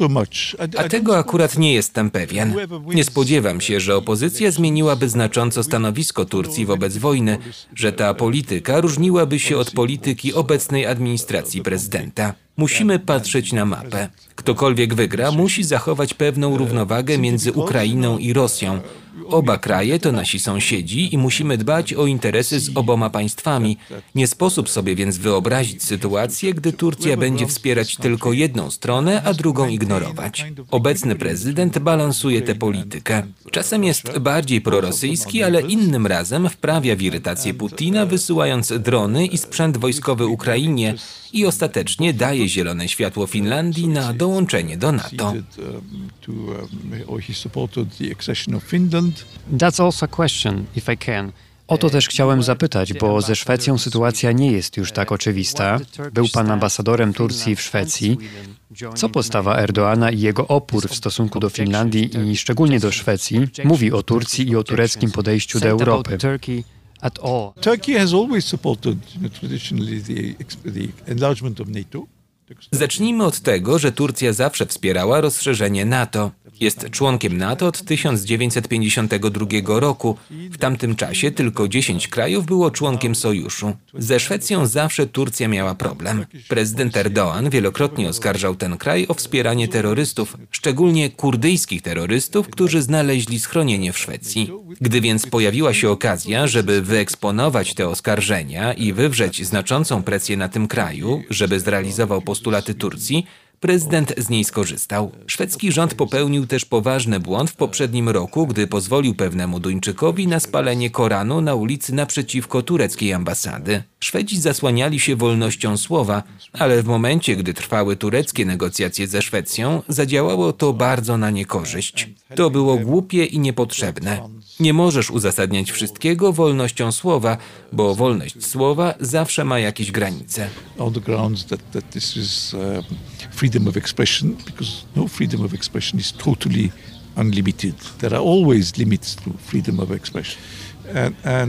uh, A tego akurat nie jestem pewien. Nie spodziewam się, że opozycja zmieniłaby znacząco stanowisko Turcji wobec wojny, że ta polityka różniłaby się od polityki obecnej administracji prezydenta. Musimy patrzeć na mapę. Ktokolwiek wygra, musi zachować pewną równowagę między Ukrainą i Rosją. Oba kraje to nasi sąsiedzi i musimy dbać o interesy z oboma państwami. Nie sposób sobie więc wyobrazić sytuację, gdy Turcja będzie wspierać tylko jedną stronę, a drugą ignorować. Obecny prezydent balansuje tę politykę. Czasem jest bardziej prorosyjski, ale innym razem wprawia w irytację Putina, wysyłając drony i sprzęt wojskowy Ukrainie i ostatecznie daje zielone światło Finlandii na dołączenie do NATO. O to też chciałem zapytać, bo ze Szwecją sytuacja nie jest już tak oczywista. Był pan ambasadorem Turcji w Szwecji. Co postawa Erdoana i jego opór w stosunku do Finlandii i szczególnie do Szwecji mówi o Turcji i o tureckim podejściu do Europy? Turkey at all. Turkey has always supported you know, traditionally the, ex- the enlargement of NATO. Zacznijmy od tego, że Turcja zawsze wspierała rozszerzenie NATO. Jest członkiem NATO od 1952 roku. W tamtym czasie tylko 10 krajów było członkiem sojuszu. Ze Szwecją zawsze Turcja miała problem. Prezydent Erdoğan wielokrotnie oskarżał ten kraj o wspieranie terrorystów, szczególnie kurdyjskich terrorystów, którzy znaleźli schronienie w Szwecji. Gdy więc pojawiła się okazja, żeby wyeksponować te oskarżenia i wywrzeć znaczącą presję na tym kraju, żeby zrealizował postulaty Turcji, Prezydent z niej skorzystał. Szwedzki rząd popełnił też poważny błąd w poprzednim roku, gdy pozwolił pewnemu Duńczykowi na spalenie Koranu na ulicy naprzeciwko tureckiej ambasady. Szwedzi zasłaniali się wolnością słowa, ale w momencie, gdy trwały tureckie negocjacje ze Szwecją, zadziałało to bardzo na niekorzyść. To było głupie i niepotrzebne. Nie możesz uzasadniać wszystkiego wolnością słowa, bo wolność słowa zawsze ma jakieś granice. on the grounds that, that this is um, freedom of expression, because no freedom of expression is totally unlimited. There are always limits to freedom of expression. A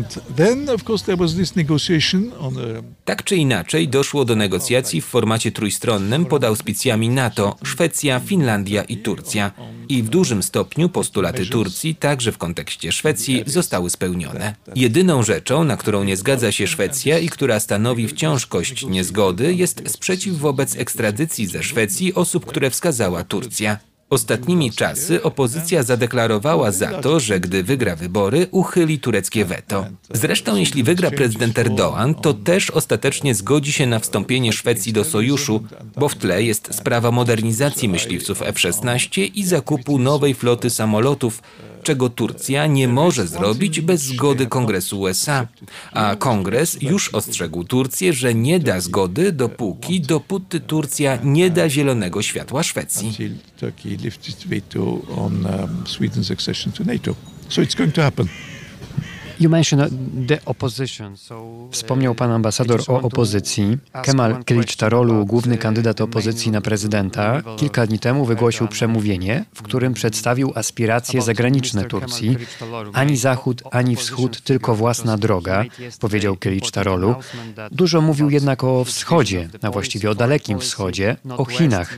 Tak czy inaczej doszło do negocjacji w formacie trójstronnym pod auspicjami NATO, Szwecja, Finlandia i Turcja. I w dużym stopniu postulaty Turcji, także w kontekście Szwecji, zostały spełnione. Jedyną rzeczą, na którą nie zgadza się Szwecja i która stanowi wciąż kość niezgody, jest sprzeciw wobec ekstradycji ze Szwecji osób, które wskazała Turcja. Ostatnimi czasy opozycja zadeklarowała za to, że gdy wygra wybory, uchyli tureckie weto. Zresztą jeśli wygra prezydent Erdoğan, to też ostatecznie zgodzi się na wstąpienie Szwecji do sojuszu, bo w tle jest sprawa modernizacji myśliwców F-16 i zakupu nowej floty samolotów, czego Turcja nie może zrobić bez zgody Kongresu USA. A Kongres już ostrzegł Turcję, że nie da zgody, dopóki, dopóty Turcja nie da zielonego światła Szwecji. um. So it's going to happen. You mentioned the opposition, so Wspomniał pan ambasador o opozycji. Kemal Kılıçdaroğlu, główny kandydat opozycji na prezydenta, kilka dni temu wygłosił przemówienie, w którym przedstawił aspiracje zagraniczne Turcji. Ani Zachód, ani Wschód, tylko własna droga, powiedział Kılıçdaroğlu. Dużo mówił jednak o wschodzie, a właściwie o dalekim wschodzie, o Chinach.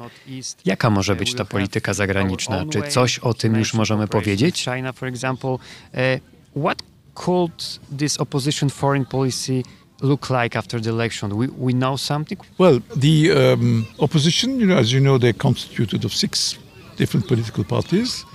Jaka może być ta polityka zagraniczna? Czy coś o tym już możemy powiedzieć? Uh, what could this opposition foreign policy look like after the election? We, we know something. Well, the um, opposition, you know, as you know, they're constituted of six different political parties.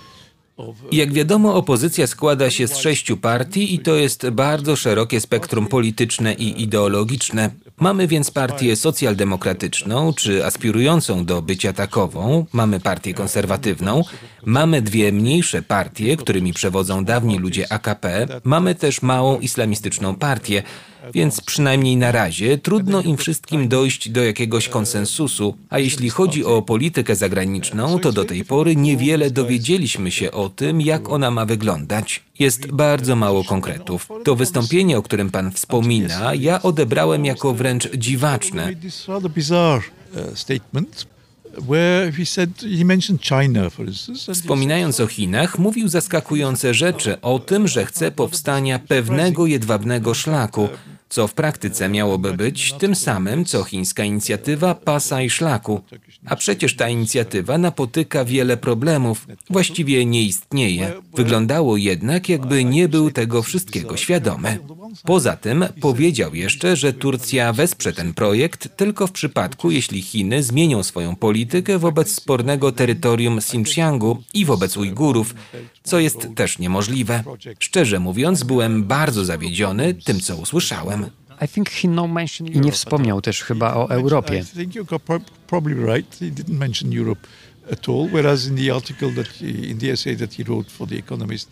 Jak wiadomo, opozycja składa się z sześciu partii i to jest bardzo szerokie spektrum polityczne i ideologiczne. Mamy więc partię socjaldemokratyczną, czy aspirującą do bycia takową, mamy partię konserwatywną, mamy dwie mniejsze partie, którymi przewodzą dawni ludzie AKP, mamy też małą islamistyczną partię, więc przynajmniej na razie trudno im wszystkim dojść do jakiegoś konsensusu, a jeśli chodzi o politykę zagraniczną, to do tej pory niewiele dowiedzieliśmy się o tym, jak ona ma wyglądać. Jest bardzo mało konkretów. To wystąpienie, o którym pan wspomina, ja odebrałem jako wręcz dziwaczne. Wspominając o Chinach, mówił zaskakujące rzeczy o tym, że chce powstania pewnego jedwabnego szlaku, co w praktyce miałoby być tym samym, co chińska inicjatywa pasa i szlaku. A przecież ta inicjatywa napotyka wiele problemów, właściwie nie istnieje. Wyglądało jednak, jakby nie był tego wszystkiego świadomy. Poza tym powiedział jeszcze, że Turcja wesprze ten projekt tylko w przypadku, jeśli Chiny zmienią swoją politykę wobec spornego terytorium Xinjiangu i wobec Ujgurów, co jest też niemożliwe. Szczerze mówiąc, byłem bardzo zawiedziony tym, co usłyszałem. I think he no mentioned I nie wspomniał też chyba o Europie. I think you got pro- probably right. He didn't mention Europe at all, whereas in the article that he, in the essay that he wrote for The Economist,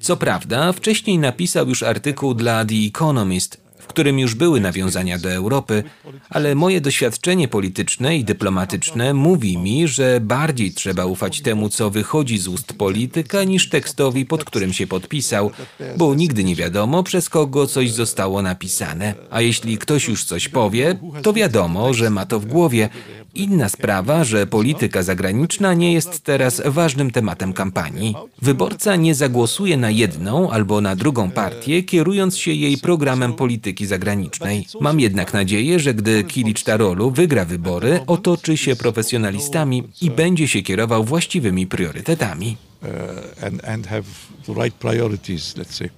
Co prawda, wcześniej napisał już artykuł dla The Economist, w którym już były nawiązania do Europy, ale moje doświadczenie polityczne i dyplomatyczne mówi mi, że bardziej trzeba ufać temu, co wychodzi z ust polityka, niż tekstowi, pod którym się podpisał, bo nigdy nie wiadomo, przez kogo coś zostało napisane. A jeśli ktoś już coś powie, to wiadomo, że ma to w głowie. Inna sprawa, że polityka zagraniczna nie jest teraz ważnym tematem kampanii. Wyborca nie zagłosuje na jedną albo na drugą partię, kierując się jej programem polityki zagranicznej. Mam jednak nadzieję, że gdy Kilic-Tarolu wygra wybory, otoczy się profesjonalistami i będzie się kierował właściwymi priorytetami. uh, and, and have the right priorities, let's say.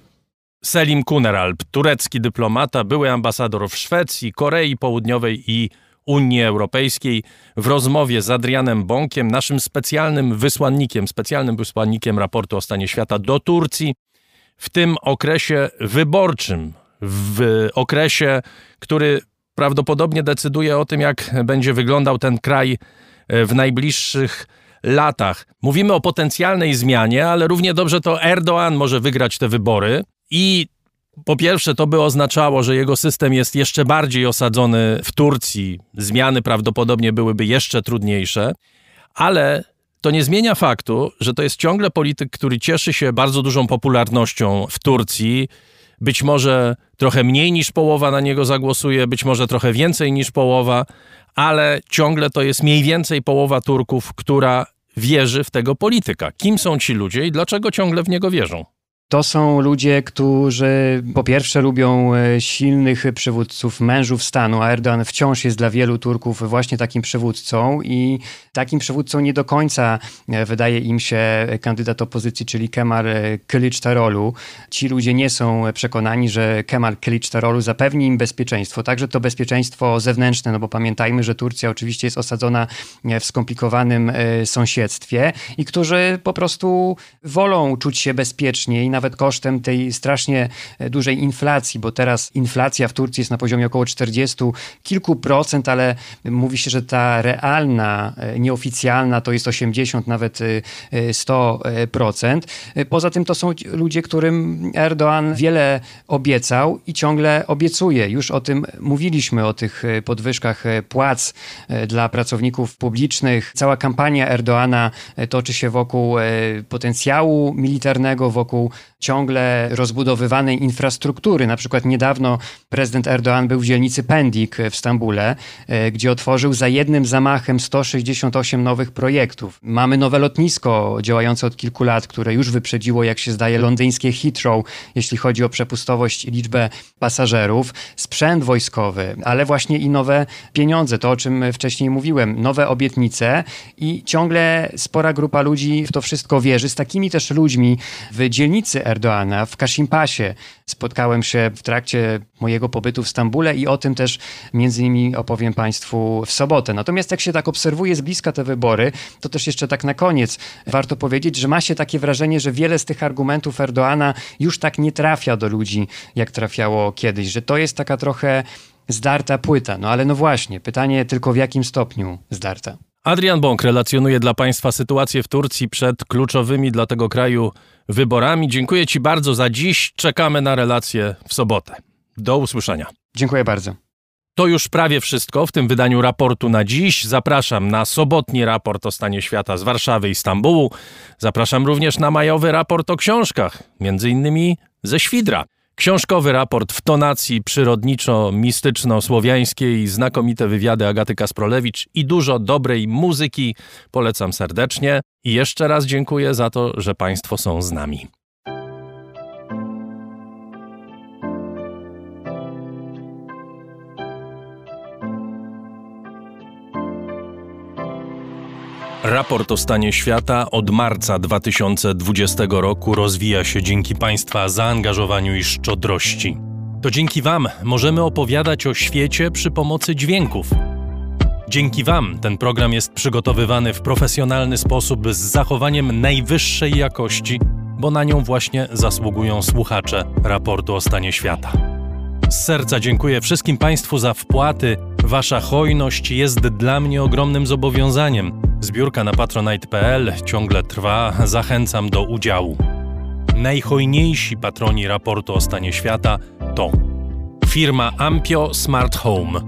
Selim Kuneralp, turecki dyplomata, były ambasador w Szwecji, Korei Południowej i Unii Europejskiej, w rozmowie z Adrianem Bąkiem, naszym specjalnym wysłannikiem, specjalnym wysłannikiem raportu o stanie świata do Turcji, w tym okresie wyborczym, w okresie, który prawdopodobnie decyduje o tym, jak będzie wyglądał ten kraj e, w najbliższych latach. Mówimy o potencjalnej zmianie, ale równie dobrze to Erdoğan może wygrać te wybory i po pierwsze, to by oznaczało, że jego system jest jeszcze bardziej osadzony w Turcji. Zmiany prawdopodobnie byłyby jeszcze trudniejsze, ale to nie zmienia faktu, że to jest ciągle polityk, który cieszy się bardzo dużą popularnością w Turcji. Być może trochę mniej niż połowa na niego zagłosuje, być może trochę więcej niż połowa, ale ciągle to jest mniej więcej połowa Turków, która wierzy w tego polityka. Kim są ci ludzie i dlaczego ciągle w niego wierzą? To są ludzie, którzy po pierwsze lubią e, silnych przywódców, mężów stanu, a Erdogan wciąż jest dla wielu Turków właśnie takim przywódcą i takim przywódcą nie do końca e, wydaje im się kandydat opozycji, czyli Kemal Kılıçdaroğlu. Ci ludzie nie są przekonani, że Kemal Kılıçdaroğlu zapewni im bezpieczeństwo, także to bezpieczeństwo zewnętrzne, no bo pamiętajmy, że Turcja oczywiście jest osadzona w skomplikowanym sąsiedztwie i którzy po prostu wolą czuć się bezpiecznie i nawet kosztem tej strasznie e, dużej inflacji, bo teraz inflacja w Turcji jest na poziomie około 40 kilku procent, ale mówi się, że ta realna, e, nieoficjalna to jest 80, nawet 100 e, procent. Poza tym to są ludzie, którym Erdoğan wiele obiecał i ciągle obiecuje. Już o tym mówiliśmy, o tych podwyżkach płac dla pracowników publicznych. Cała kampania Erdoana toczy się wokół potencjału militarnego, wokół ciągle rozbudowywanej infrastruktury. Na przykład niedawno prezydent Erdoğan był w dzielnicy Pendik w Stambule, e, gdzie otworzył za jednym zamachem 168 nowych projektów. Mamy nowe lotnisko działające od kilku lat, które już wyprzedziło, jak się zdaje, londyńskie Heathrow, jeśli chodzi o przepustowość i liczbę pasażerów, sprzęt wojskowy, ale właśnie i nowe pieniądze, to o czym wcześniej mówiłem, nowe obietnice i ciągle spora grupa ludzi w to wszystko wierzy. Z takimi też ludźmi w dzielnicy Erdoana w Kashimpasie. Spotkałem się w trakcie mojego pobytu w Stambule i o tym też między innymi opowiem Państwu w sobotę. Natomiast jak się tak obserwuje z bliska te wybory, to też jeszcze tak na koniec warto powiedzieć, że ma się takie wrażenie, że wiele z tych argumentów Erdoana już tak nie trafia do ludzi, jak trafiało kiedyś, że to jest taka trochę zdarta płyta. No ale no właśnie, pytanie tylko w jakim stopniu zdarta. Adrian Bąk relacjonuje dla Państwa sytuację w Turcji przed kluczowymi dla tego kraju wyborami. Dziękuję Ci bardzo za dziś. Czekamy na relację w sobotę. Do usłyszenia. Dziękuję bardzo. To już prawie wszystko w tym wydaniu raportu na dziś. Zapraszam na sobotni raport o stanie świata z Warszawy i Stambułu. Zapraszam również na majowy raport o książkach, między innymi ze Świdra. Książkowy raport w tonacji przyrodniczo-mistyczno-słowiańskiej, znakomite wywiady Agaty Kasprolewicz i dużo dobrej muzyki. Polecam serdecznie i jeszcze raz dziękuję za to, że Państwo są z nami. Raport o stanie świata od marca 2020 roku rozwija się dzięki Państwa zaangażowaniu i szczodrości. To dzięki Wam możemy opowiadać o świecie przy pomocy dźwięków. Dzięki Wam ten program jest przygotowywany w profesjonalny sposób z zachowaniem najwyższej jakości, bo na nią właśnie zasługują słuchacze raportu o stanie świata. Z serca dziękuję wszystkim Państwu za wpłaty. Wasza hojność jest dla mnie ogromnym zobowiązaniem. Zbiórka na patronite.pl ciągle trwa, zachęcam do udziału. Najhojniejsi patroni raportu o stanie świata to firma Ampio Smart Home,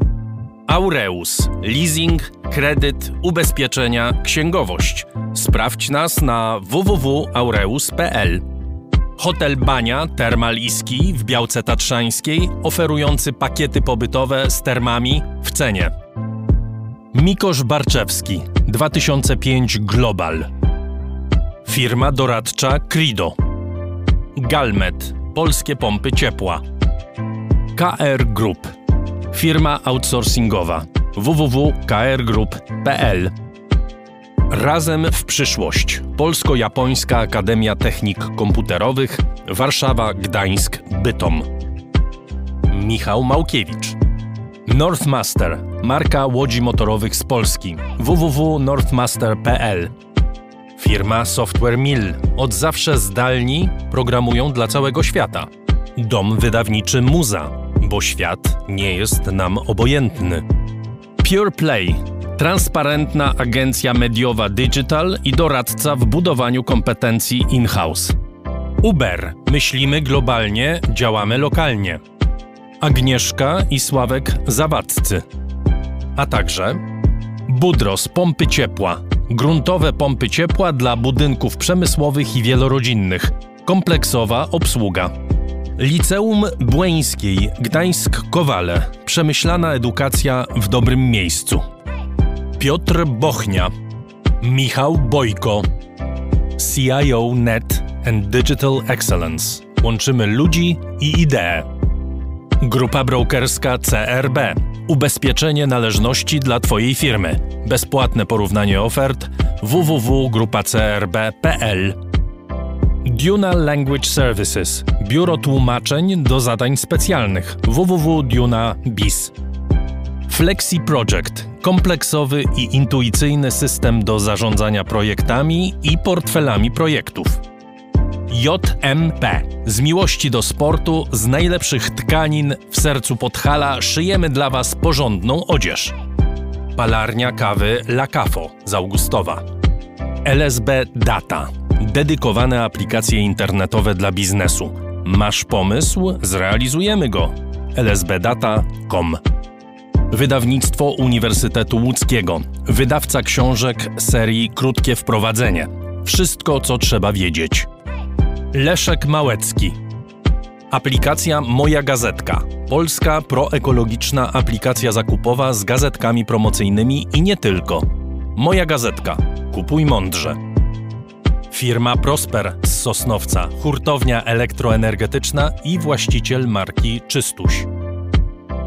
Aureus, leasing, kredyt, ubezpieczenia, księgowość. Sprawdź nas na www.aureus.pl. Hotel Bania Termal w Białce Tatrzańskiej, oferujący pakiety pobytowe z termami w cenie. Mikosz Barczewski 2005 Global. Firma doradcza Crido. Galmet Polskie pompy ciepła. KR Group. Firma outsourcingowa. www.krgroup.pl Razem w przyszłość. Polsko-Japońska Akademia Technik Komputerowych Warszawa, Gdańsk, Bytom. Michał Małkiewicz. Northmaster, marka łodzi motorowych z Polski. www.northmaster.pl Firma Software Mill. Od zawsze zdalni programują dla całego świata. Dom wydawniczy Muza, bo świat nie jest nam obojętny. Pure Play transparentna agencja mediowa digital i doradca w budowaniu kompetencji in-house. Uber. Myślimy globalnie, działamy lokalnie. Agnieszka i Sławek Zawadzcy. A także Budros Pompy Ciepła. Gruntowe pompy ciepła dla budynków przemysłowych i wielorodzinnych. Kompleksowa obsługa. Liceum Błeńskiej Gdańsk-Kowale. Przemyślana edukacja w dobrym miejscu. Piotr Bochnia, Michał Bojko, CIO Net and Digital Excellence. Łączymy ludzi i idee. Grupa brokerska CRB. Ubezpieczenie należności dla Twojej firmy. Bezpłatne porównanie ofert www.grupacrb.pl Duna Language Services. Biuro tłumaczeń do zadań specjalnych www.duna.biz. Flexi Project. Kompleksowy i intuicyjny system do zarządzania projektami i portfelami projektów. JMP. Z miłości do sportu, z najlepszych tkanin w sercu Podhala szyjemy dla Was porządną odzież. Palarnia kawy La Cafo z Augustowa. LSB Data. Dedykowane aplikacje internetowe dla biznesu. Masz pomysł? Zrealizujemy go. lsbdata.com Wydawnictwo Uniwersytetu Łódzkiego. Wydawca książek serii Krótkie Wprowadzenie. Wszystko, co trzeba wiedzieć. Leszek Małecki. Aplikacja Moja Gazetka. Polska proekologiczna aplikacja zakupowa z gazetkami promocyjnymi i nie tylko. Moja Gazetka. Kupuj mądrze. Firma Prosper z Sosnowca, hurtownia elektroenergetyczna i właściciel marki Czystuś.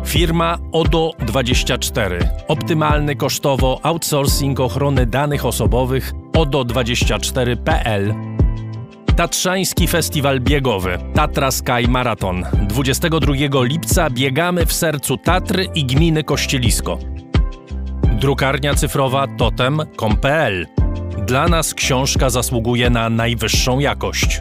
Firma ODO24. Optymalny kosztowo outsourcing ochrony danych osobowych ODO24.pl. Tatrzański Festiwal Biegowy Tatra Sky Marathon. 22 lipca biegamy w sercu Tatry i gminy Kościelisko. Drukarnia cyfrowa totem.com.pl. Dla nas książka zasługuje na najwyższą jakość.